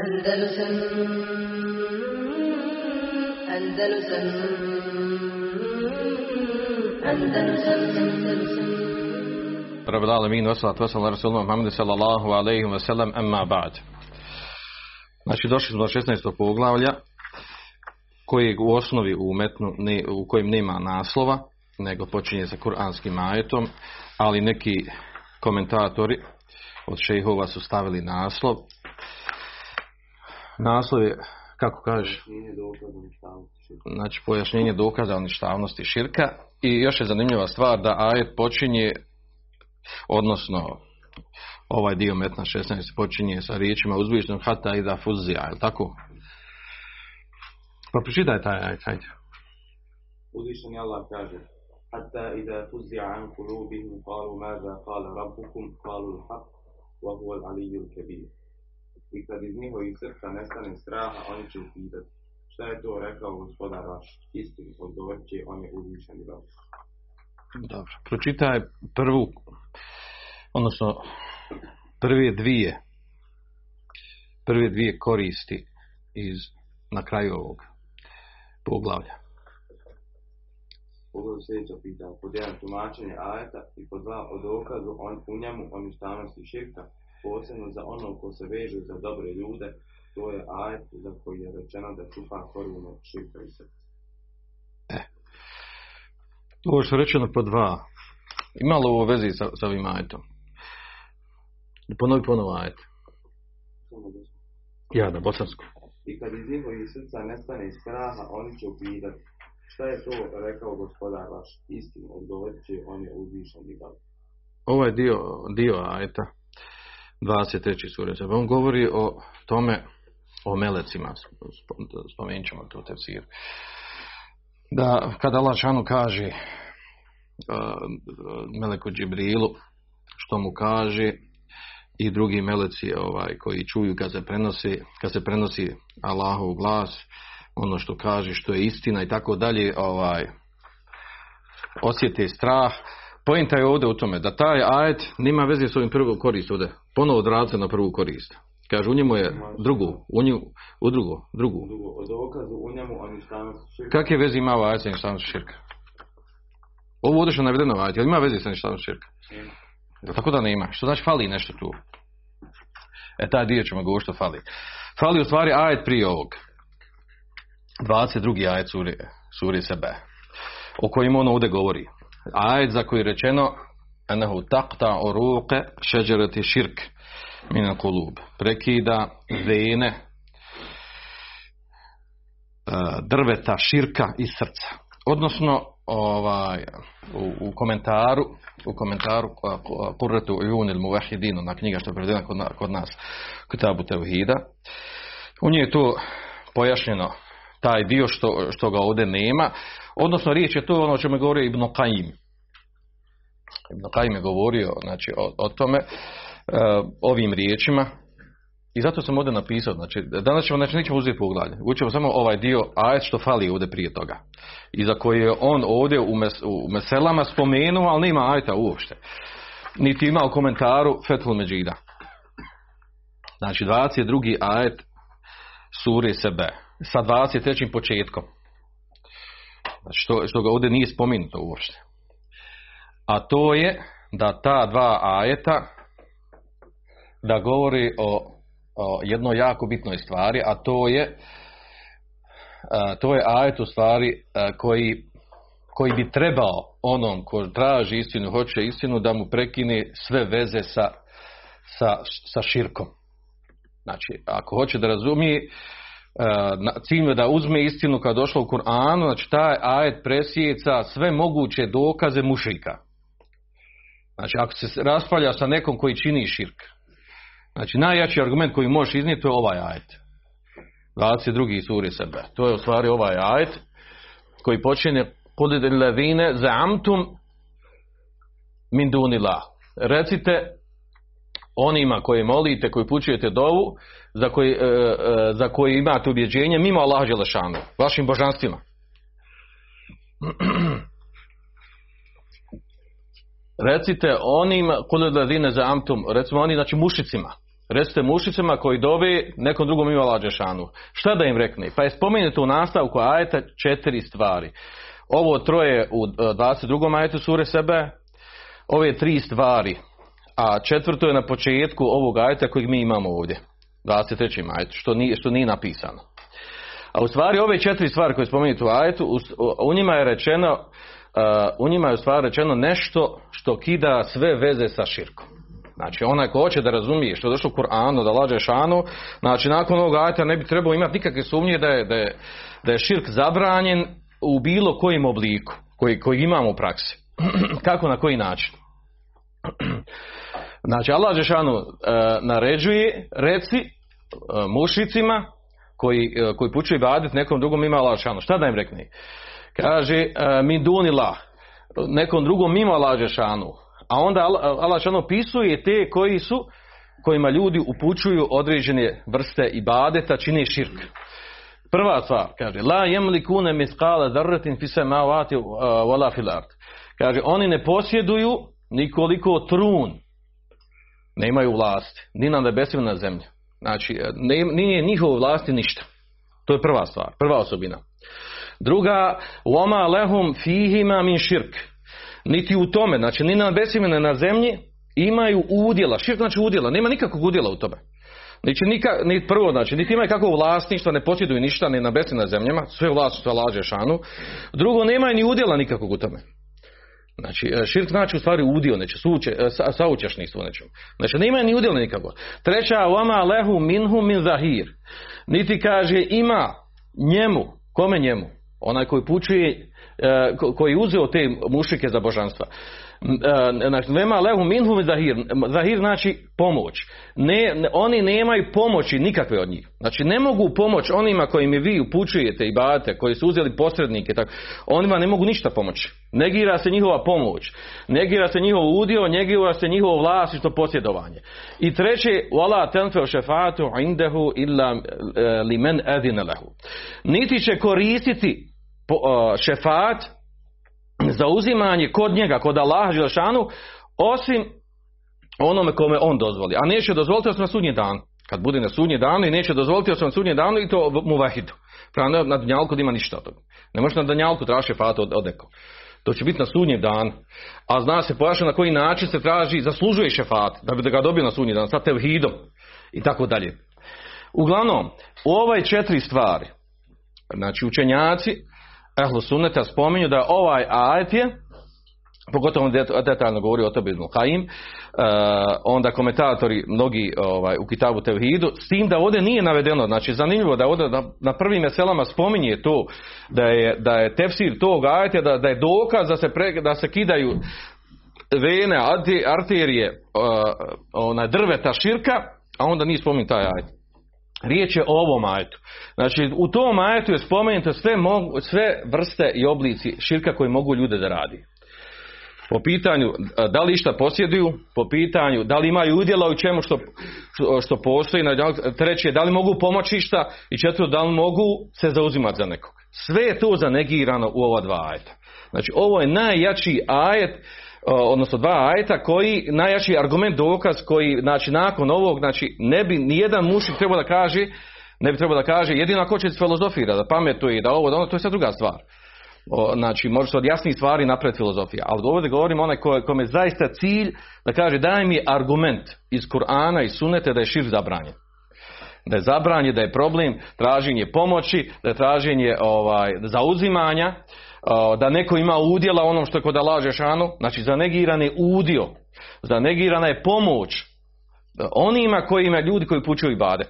Andalusam Andalusam Andalusam Andalusam رب العالمين والصلاة والسلام على رسول محمد sallallahu alaihi wa sallam amma ba'd. Znači došli smo do 16. poglavlja kojeg u osnovi u metnu ne, u kojem nema naslova nego počinje sa kuranskim ajetom ali neki komentatori od šejhova su stavili naslov naslov je kako kažeš znači pojašnjenje dokaza o ništavnosti širka i još je zanimljiva stvar da ajet počinje odnosno ovaj dio metna 16 počinje sa riječima uzvišnom hata i da fuzija, je tako? Pa pročitaj taj ajet, hajde. Uzvišeni Allah kaže Hatta ida fuzija an kulubihim kalu maza kala rabbukum kalu l'haq wa huwa l'aliju kebir. I kad iz njihovih srca nestane straha, oni će upitati šta je to rekao gospodar vaš istinu, odgovorit će on je uzvišeni vaš. Dobro, pročitaj prvu, odnosno prve dvije, prve dvije koristi iz, na kraju ovog poglavlja. Pogledaj sljedeća pitanja. Pod jedan tumačenje ajeta i pod dva o dokazu on, u njemu o ništavnosti širka, posebno za ono ko se veže za dobre ljude, to je ajet za koji je rečeno da čupa korijene širka i srca. Ovo što je rečeno po dva, imalo ovo vezi sa, sa ovim ajetom. Ponovi ponovo ajet. Ja, na bosansku. I kad iz njihovih srca nestane straha, oni će upitati šta je to rekao gospodar vaš istinu, odgovorit će on je uzvišen i. Ovo je dio, dio ajeta 23. sure. Sebe. On govori o tome, o melecima, sp- spomenut ćemo to u tefsiru. Da kada Allah šanu kaže uh, Meleku Džibrilu što mu kaže i drugi meleci ovaj, koji čuju kad se prenosi, kad se prenosi Allahov glas, ono što kaže, što je istina i tako dalje, ovaj, osjete strah. Pojenta je ovdje u tome da taj ajet nima veze s ovim prvom korist ovdje. Ponovo odradite na prvu korist. Kaže, u njemu je drugu, u, nju, u drugu, drugu. Drugo, o dokazu u njemu o ništavnosti širka, Kakve veze ima ovaj ajet sa ništavnosti širka? Ovo ovdje što je navedeno jel ima veze sa ništavnosti širka? tako da nema? Što znači fali nešto tu? E taj dio ćemo govoriti što fali. Fali u stvari ajet prije ovog. 22. ajet suri, suri sebe. O kojim on ovdje govori. Ajet za koji je rečeno enahu takta oruke šeđerati širk mina kulub. Prekida vene e, drveta širka iz srca. Odnosno, ovaj, u, u komentaru, u komentaru Kurretu Ujun il Muvahidin, ona knjiga što je prevedena kod, kod nas, Kitabu Tevhida, u njoj je to pojašnjeno taj dio što, što ga ovdje nema, odnosno riječ je to ono o čemu je govorio Ibn Qaim. Ibn Qaim je govorio znači, o, o tome, e, ovim riječima, i zato sam ovdje napisao, znači, danas ćemo, znači, nećemo uzeti poglavlje, učimo samo ovaj dio ajet što fali ovdje prije toga. I za koje je on ovdje u, mes, u meselama spomenuo, ali nema ajta uopšte. Niti ima u komentaru Fethul Međida. Znači, 22. ajet sure sebe, sa 23. početkom. Znači, što, što ga ovdje nije spomenuto uopšte. A to je da ta dva ajeta da govori o, o jednoj jako bitnoj stvari, a to je a, to je ajet u stvari a, koji, koji bi trebao onom ko traži istinu, hoće istinu, da mu prekine sve veze sa, sa, sa širkom. Znači, ako hoće da razumije, cilj je da uzme istinu kad je došla u Kur'anu, znači taj ajet presjeca sve moguće dokaze mušrika. Znači, ako se raspravlja sa nekom koji čini širk, Znači, najjači argument koji možeš iznijeti je ovaj ajet. 22. suri sebe. To je u stvari ovaj ajet koji počinje Kulid levine zamtum min dunila. Recite onima koji molite, koji pućujete dovu, za koji, e, e, za koji imate ubjeđenje mimo Allaha Đelešanu, vašim božanstvima. Recite onim kulid levine zamtum, recimo oni, znači mušicima. Recite mušicama koji dove nekom drugom ima lađešanu. Šta da im rekne? Pa je spomenuto u nastavku ajeta četiri stvari. Ovo troje u 22. ajetu sure sebe, ove tri stvari, a četvrto je na početku ovog ajeta kojeg mi imamo ovdje. 23. ajetu, što nije, što nije napisano. A u stvari ove četiri stvari koje spomenuti u ajetu, u, u njima je rečeno, u njima je u stvari rečeno nešto što kida sve veze sa širkom. Znači onaj ko hoće da razumije što je došlo u Kur'anu, da laže šanu, znači nakon ovog ajta ne bi trebao imati nikakve sumnje da je, da je, da je širk zabranjen u bilo kojem obliku koji, koji imamo u praksi. Kako, na koji način? Znači Allah Žešanu e, naređuje, reci e, mušicima koji, e, koji pučuju ibadit nekom drugom ima Allah Žešanu. Šta da im rekne? Kaže, e, mi dunila, nekom drugom mimo Allah Žešanu. A onda Allah Žešanu opisuje te koji su, kojima ljudi upućuju određene vrste ibadeta, čine širk. Prva stvar, kaže, la jemlikune miskala darratin fi samavati wala fil ard. Kaže, oni ne posjeduju nikoliko trun, nemaju vlasti, ni na nebesima na zemlji. Znači, ne, nije njihove vlasti ništa. To je prva stvar, prva osobina. Druga, wama lehum fihima min širk. Niti u tome, znači ni na nebesima ni na zemlji imaju udjela. Širk znači udjela, nema nikakvog udjela u tome. Znači, nika, ni prvo, znači, niti imaju kakvo vlasništvo, ne posjeduju ništa, ni na besi na zemljama, sve vlasništvo laže šanu. Drugo, nemaju ni udjela nikakvog u tome. Znači, širk znači u stvari udio, znači suče, saučešništvo nečemu. Znači, nema ni udjela nikako. Treća, vama lehu minhu min zahir. Niti kaže ima njemu, kome njemu? Onaj koji pučuje, koji uzeo te mušike za božanstva. Znači, nema lehu minhu zahir. Zahir znači pomoć. Ne, oni nemaju pomoći nikakve od njih. Znači ne mogu pomoć onima kojim vi upućujete i bate, koji su uzeli posrednike, tako, onima ne mogu ništa pomoći. Negira se njihova pomoć, negira se njihov udio, negira se njihovo vlasništvo posjedovanje. I treće, wala tenfeu šefatu indehu illa limen edine lehu. Niti će koristiti šefat za uzimanje kod njega, kod Allaha Želšanu, osim onome kome on dozvoli. A neće dozvoliti osim na sudnji dan. Kad bude na sudnji dan i neće dozvoliti osim na sudnji dan i to mu vahidu. Pravno na danjalku ima ništa od toga. Ne može na danjalku traži šefat od, od nekog. To će biti na sudnji dan. A zna se pojašnjeno na koji način se traži, zaslužuje šefat, da bi ga dobio na sudnji dan, sa tevhidom i tako dalje. Uglavnom, u ovaj četiri stvari, znači učenjaci, Ehlu sunneta spominju da ovaj ajet je, pogotovo detaljno govori o tobi Ibn Qaim, uh, onda komentatori mnogi ovaj, u Kitabu Tevhidu, s tim da ovdje nije navedeno, znači zanimljivo da ovdje na, na prvim meselama spominje to da je, da je tefsir tog ajeta, da, da je dokaz da se, pre, da se kidaju vene, arterije, uh, onaj drveta širka, a onda nije spominje taj ajet. Riječ je o ovom ajetu. Znači, u tom ajetu je spomenuto sve, mogu, sve vrste i oblici širka koji mogu ljude da radi. Po pitanju da li išta posjeduju, po pitanju da li imaju udjela u čemu što, što postoji, treće da li mogu pomoći išta i četvrto da li mogu se zauzimati za nekog. Sve je to zanegirano u ova dva ajeta. Znači, ovo je najjači ajet odnosno dva ajeta koji najjači argument dokaz koji znači nakon ovog znači ne bi ni jedan mušik trebao da kaže ne bi trebao da kaže jedino ako će filozofira da pametuje da ovo da ono to je sad druga stvar. O, znači može se od jasnih stvari napraviti filozofija ali ovdje govorim onaj ko, kome je zaista cilj da kaže daj mi argument iz Kur'ana i Sunete da je šir zabranjen. Da je zabranjen, da je problem traženje pomoći, da je traženje ovaj, zauzimanja, da neko ima udjela onom što je kod Allah šanu, znači zanegiran je udio, zanegirana je pomoć onima koji ima ljudi koji pučuju ibadet.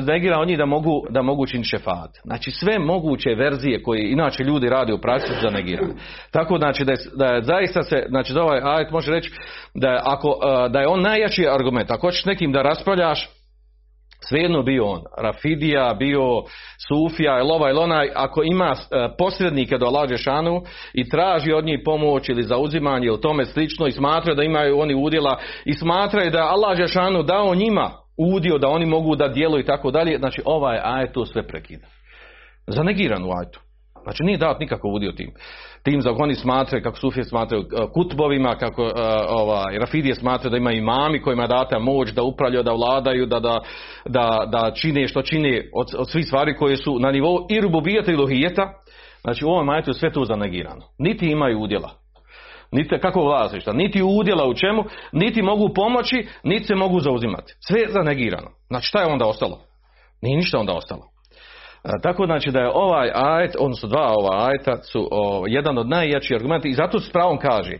Zanegira oni da mogu, da mogu činiti šefat. Znači sve moguće verzije koje inače ljudi rade u praksi su zanegirane. Tako znači da je, da je zaista se, znači za ovaj ajet može reći da je, ako, da je on najjači argument. Ako hoćeš nekim da raspravljaš, svejedno bio on, Rafidija, bio Sufija, ili ovaj, ili onaj, ako ima posrednike do Allah šanu i traži od njih pomoć ili zauzimanje ili tome slično i smatra da imaju oni udjela i smatraju da Allah šanu dao njima udio da oni mogu da djeluju i tako dalje, znači ovaj ajet to sve prekida. Zanegiran u ajetu. Znači nije dat nikakav udio tim. Tim za oni smatraju, kako sufije smatraju e, kutbovima, kako uh, ovaj, Rafidije smatraju da ima imami kojima data moć da upravljaju, da vladaju, da, da, da, da čine što čine od, od svih stvari koje su na nivou i rububijeta i lohijeta. Znači u ovom majetu sve to zanegirano. Niti imaju udjela. Niti kako vlasništva, niti udjela u čemu, niti mogu pomoći, niti se mogu zauzimati. Sve je zanegirano. Znači šta je onda ostalo? Nije ništa onda ostalo. Tako znači da je ovaj ajet, odnosno dva ova ajeta su o, jedan od najjačih argumenta i zato s pravom kaže,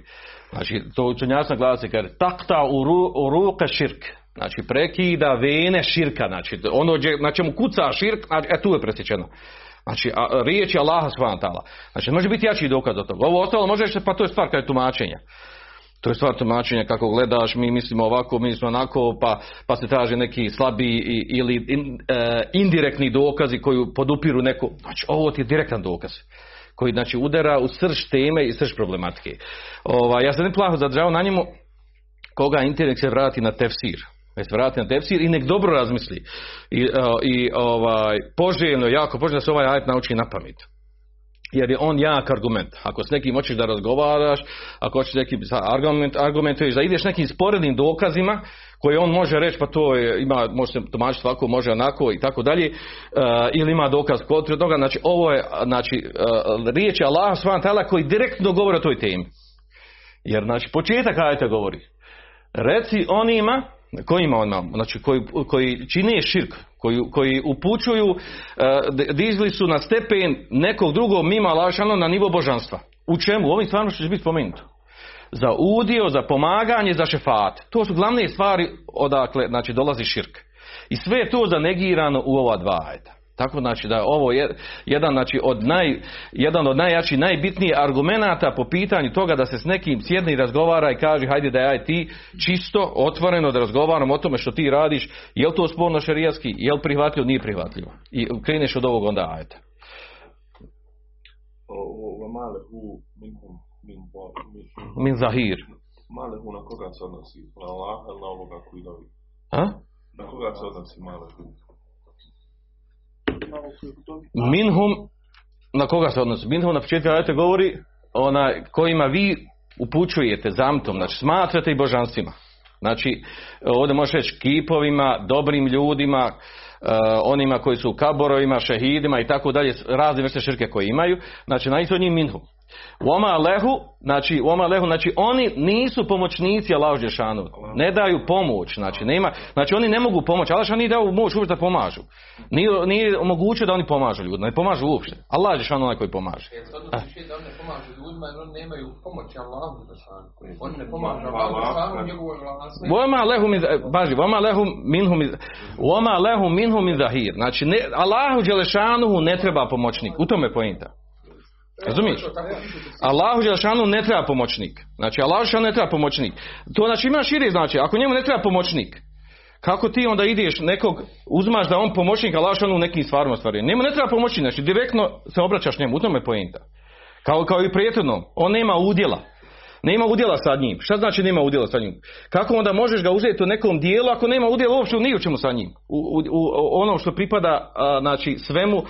znači to učenjacna glasi kaže takta u, ru, u ruka širk, znači prekida vene širka, znači ono gdje, na čemu kuca širk, znači, e tu je presjećeno. Znači, a, riječ je Allaha subhanahu ta'ala. Znači, može biti jači dokaz od toga. Ovo ostalo može pa to je stvar kada je tumačenja. To je stvar tumačenja kako gledaš, mi mislimo ovako, mi mislimo onako, pa, pa se traže neki slabi ili in, e, indirektni dokazi koji podupiru neko. Znači, ovo ti je direktan dokaz koji znači udara u srž teme i srž problematike. Ova, ja se ne plaho zadržavao na njemu koga internet se vrati na tefsir. Nek se vrati na tefsir i nek dobro razmisli. I, i ovaj, poželjno, jako poželjno da se ovaj ajet nauči na pamet jer je on jak argument. Ako s nekim hoćeš da razgovaraš, ako hoćeš neki argument, argumentuješ da ideš nekim sporednim dokazima koje on može reći pa to je, ima, može se tumačiti ovako, može onako i tako dalje, uh, ili ima dokaz protiv toga, znači ovo je, znači, uh, riječ je Allah s.w.t. koji direktno govori o toj temi. Jer, znači, početak ajte govori. Reci onima, kojima on znači koji, koji čine širk, koji, koji upućuju, uh, dizli su na stepen nekog drugog mima lašano na nivo božanstva. U čemu? U ovim stvarno što će biti spomenuto. Za udio, za pomaganje, za šefat. To su glavne stvari odakle znači, dolazi širk. I sve je to zanegirano u ova dva ajta. Tako znači da je ovo jedan, znači, od naj, jedan od najjačih, najbitnijih argumenata po pitanju toga da se s nekim sjedne i razgovara i kaže hajde da je ti čisto, otvoreno da razgovaram o tome što ti radiš, je li to spolno šerijatski, je li prihvatljivo, nije prihvatljivo. I kreneš od ovog onda ajta. Min zahir. Malehu na koga se odnosi? Na Allah ili na ovoga koji dovi? Na koga se odnosi malehu? Minhum, na koga se odnosi? Minhum na početku ajte govori ona kojima vi upućujete zamtom, znači smatrate i božanstvima. Znači, ovdje možeš reći kipovima, dobrim ljudima, uh, onima koji su u kaborovima, šehidima i tako dalje, razne vrste širke koje imaju, znači njih minhum. Oma lehu, znači, oma lehu, znači oni nisu pomoćnici Allahu Žešanu. Ne daju pomoć, znači nema, znači oni ne mogu pomoći. Allah nije dao moć uopšte da pomažu. Nije, nije omogućio da oni pomažu ljudima, ne pomažu uopšte. Allah Žešanu onaj koji pomaže. da oni ne pomažu ljudima jer oni nemaju pomoći Allahu Žešanu. Oni ne pomažu Allahu Žešanu njegovoj vlasti. Oma lehu min, baži, oma lehu minhum, oma lehu minhum min zahir. Znači, ne, Allahu Žešanu ne treba pomoćnik. U tome je pojenta. Razumiješ? Allahu Đelšanu ne treba pomoćnik. Znači, Allahu Đelšanu ne treba pomoćnik. To znači ima širi znači, ako njemu ne treba pomoćnik, kako ti onda ideš nekog, uzmaš da on pomoćnik Allahu Đelšanu u nekim stvarima stvari. Njemu ne treba pomoćnik, znači direktno se obraćaš njemu, u tome je pojenta. Kao, kao i prijetno, on nema udjela. Nema udjela sa njim. Šta znači nema udjela sa njim? Kako onda možeš ga uzeti u nekom dijelu ako nema udjela uopće ni u čemu sa njim? U, u, u ono što pripada a, znači svemu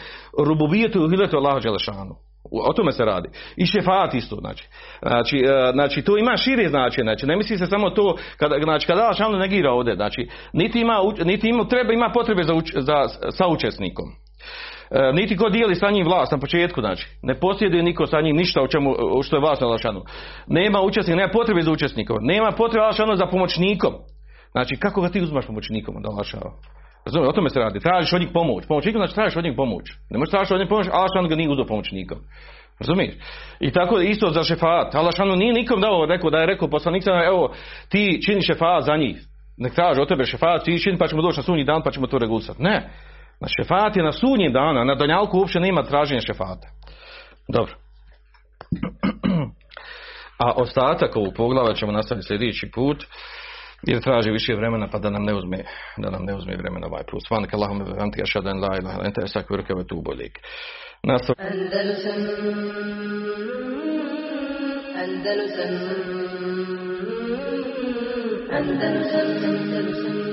rububijetu i hiletu Allaha Đelešanu. O tome se radi. I šefat isto, znači. Znači, e, znači to ima šire značenje, znači ne misli se samo to, kada, znači kada Allah negira ovdje, znači niti ima, niti ima, treba, ima potrebe za, za saučesnikom. E, niti ko dijeli sa njim vlast na početku, znači, ne posjeduje niko sa njim ništa o čemu, što je vlast na Lašanu. Nema učesnika, nema potrebe za učesnikom, nema potrebe Lašanu za pomoćnikom. Znači, kako ga ti uzmaš pomoćnikom da Lašava? Razumije, o tome se radi. Tražiš od njih pomoć. Pomoćnikom znači tražiš od njih pomoć. Ne možeš tražiti od njih pomoć, Allah šanu ga nije uzeo pomoćnikom. Razumiješ? I tako isto za šefat. Allah šanu nije nikom dao rekao da je rekao poslanik evo ti čini šefat za njih. Nek traži od tebe šefat, ti čini pa ćemo doći na sunji dan pa ćemo to regulisati. Ne. Na šefat je na sunji dana, na donjalku uopće nema traženja šefata. Dobro. A ostatak ovog poglava ćemo nastaviti sljedeći put jer traži više vremena pa da nam ne uzme da nam ne uzme vremena ovaj put. Svanak Allahumma wa bihamdika ashhadu an la ilaha illa anta astaghfiruka wa atubu ilaik. Nastav Andalusam Andalusam Andalusam